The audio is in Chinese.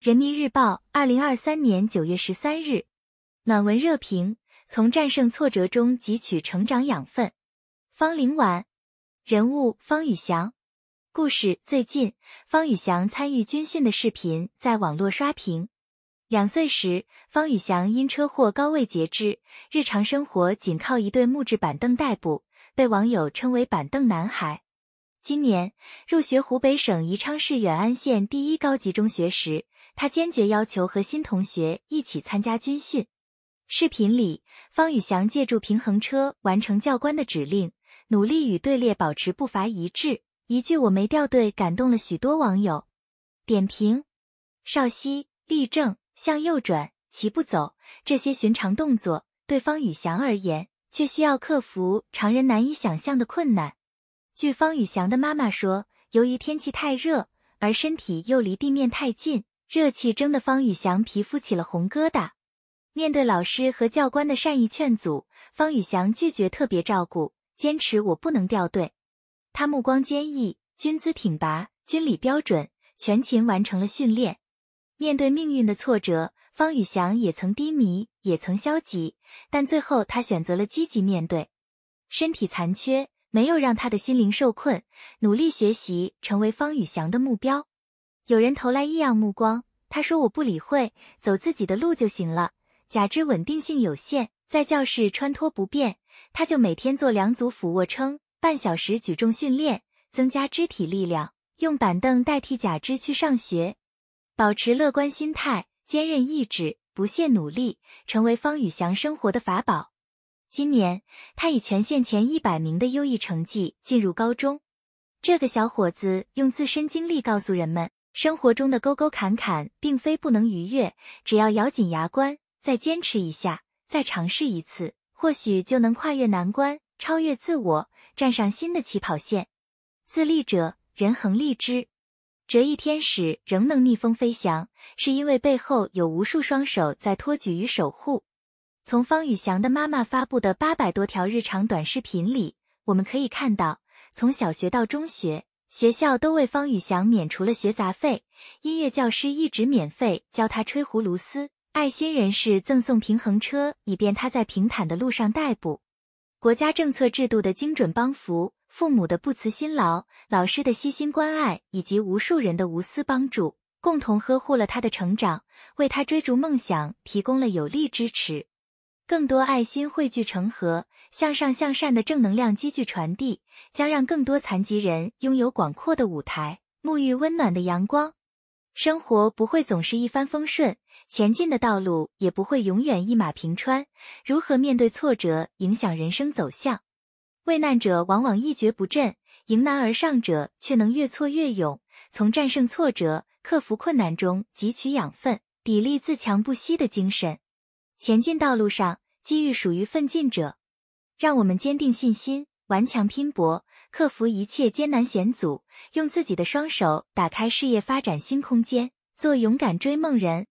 人民日报，二零二三年九月十三日，暖文热评：从战胜挫折中汲取成长养分。方凌婉，人物方宇翔，故事：最近方宇翔参与军训的视频在网络刷屏。两岁时，方宇翔因车祸高位截肢，日常生活仅靠一对木质板凳代步，被网友称为“板凳男孩”。今年入学湖北省宜昌市远安县第一高级中学时，他坚决要求和新同学一起参加军训。视频里，方宇翔借助平衡车完成教官的指令，努力与队列保持步伐一致。一句“我没掉队”感动了许多网友。点评：少熙、立正、向右转、齐步走，这些寻常动作，对方宇翔而言，却需要克服常人难以想象的困难。据方宇翔的妈妈说，由于天气太热，而身体又离地面太近，热气蒸得方宇翔皮肤起了红疙瘩。面对老师和教官的善意劝阻，方宇翔拒绝特别照顾，坚持我不能掉队。他目光坚毅，军姿挺拔，军礼标准，全勤完成了训练。面对命运的挫折，方宇翔也曾低迷，也曾消极，但最后他选择了积极面对。身体残缺。没有让他的心灵受困，努力学习成为方宇翔的目标。有人投来异样目光，他说：“我不理会，走自己的路就行了。”假肢稳定性有限，在教室穿脱不便，他就每天做两组俯卧撑，半小时举重训练，增加肢体力量，用板凳代替假肢去上学。保持乐观心态，坚韧意志，不懈努力，成为方宇翔生活的法宝。今年，他以全县前一百名的优异成绩进入高中。这个小伙子用自身经历告诉人们，生活中的沟沟坎坎并非不能逾越，只要咬紧牙关，再坚持一下，再尝试一次，或许就能跨越难关，超越自我，站上新的起跑线。自立者人恒立之，折翼天使仍能逆风飞翔，是因为背后有无数双手在托举与守护。从方宇翔的妈妈发布的八百多条日常短视频里，我们可以看到，从小学到中学，学校都为方宇翔免除了学杂费，音乐教师一直免费教他吹葫芦丝，爱心人士赠送平衡车，以便他在平坦的路上代步。国家政策制度的精准帮扶，父母的不辞辛劳，老师的悉心关爱，以及无数人的无私帮助，共同呵护了他的成长，为他追逐梦想提供了有力支持。更多爱心汇聚成河，向上向善的正能量积聚传递，将让更多残疾人拥有广阔的舞台，沐浴温暖的阳光。生活不会总是一帆风顺，前进的道路也不会永远一马平川。如何面对挫折，影响人生走向？危难者往往一蹶不振，迎难而上者却能越挫越勇。从战胜挫折、克服困难中汲取养分，砥砺自强不息的精神。前进道路上，机遇属于奋进者。让我们坚定信心，顽强拼搏，克服一切艰难险阻，用自己的双手打开事业发展新空间，做勇敢追梦人。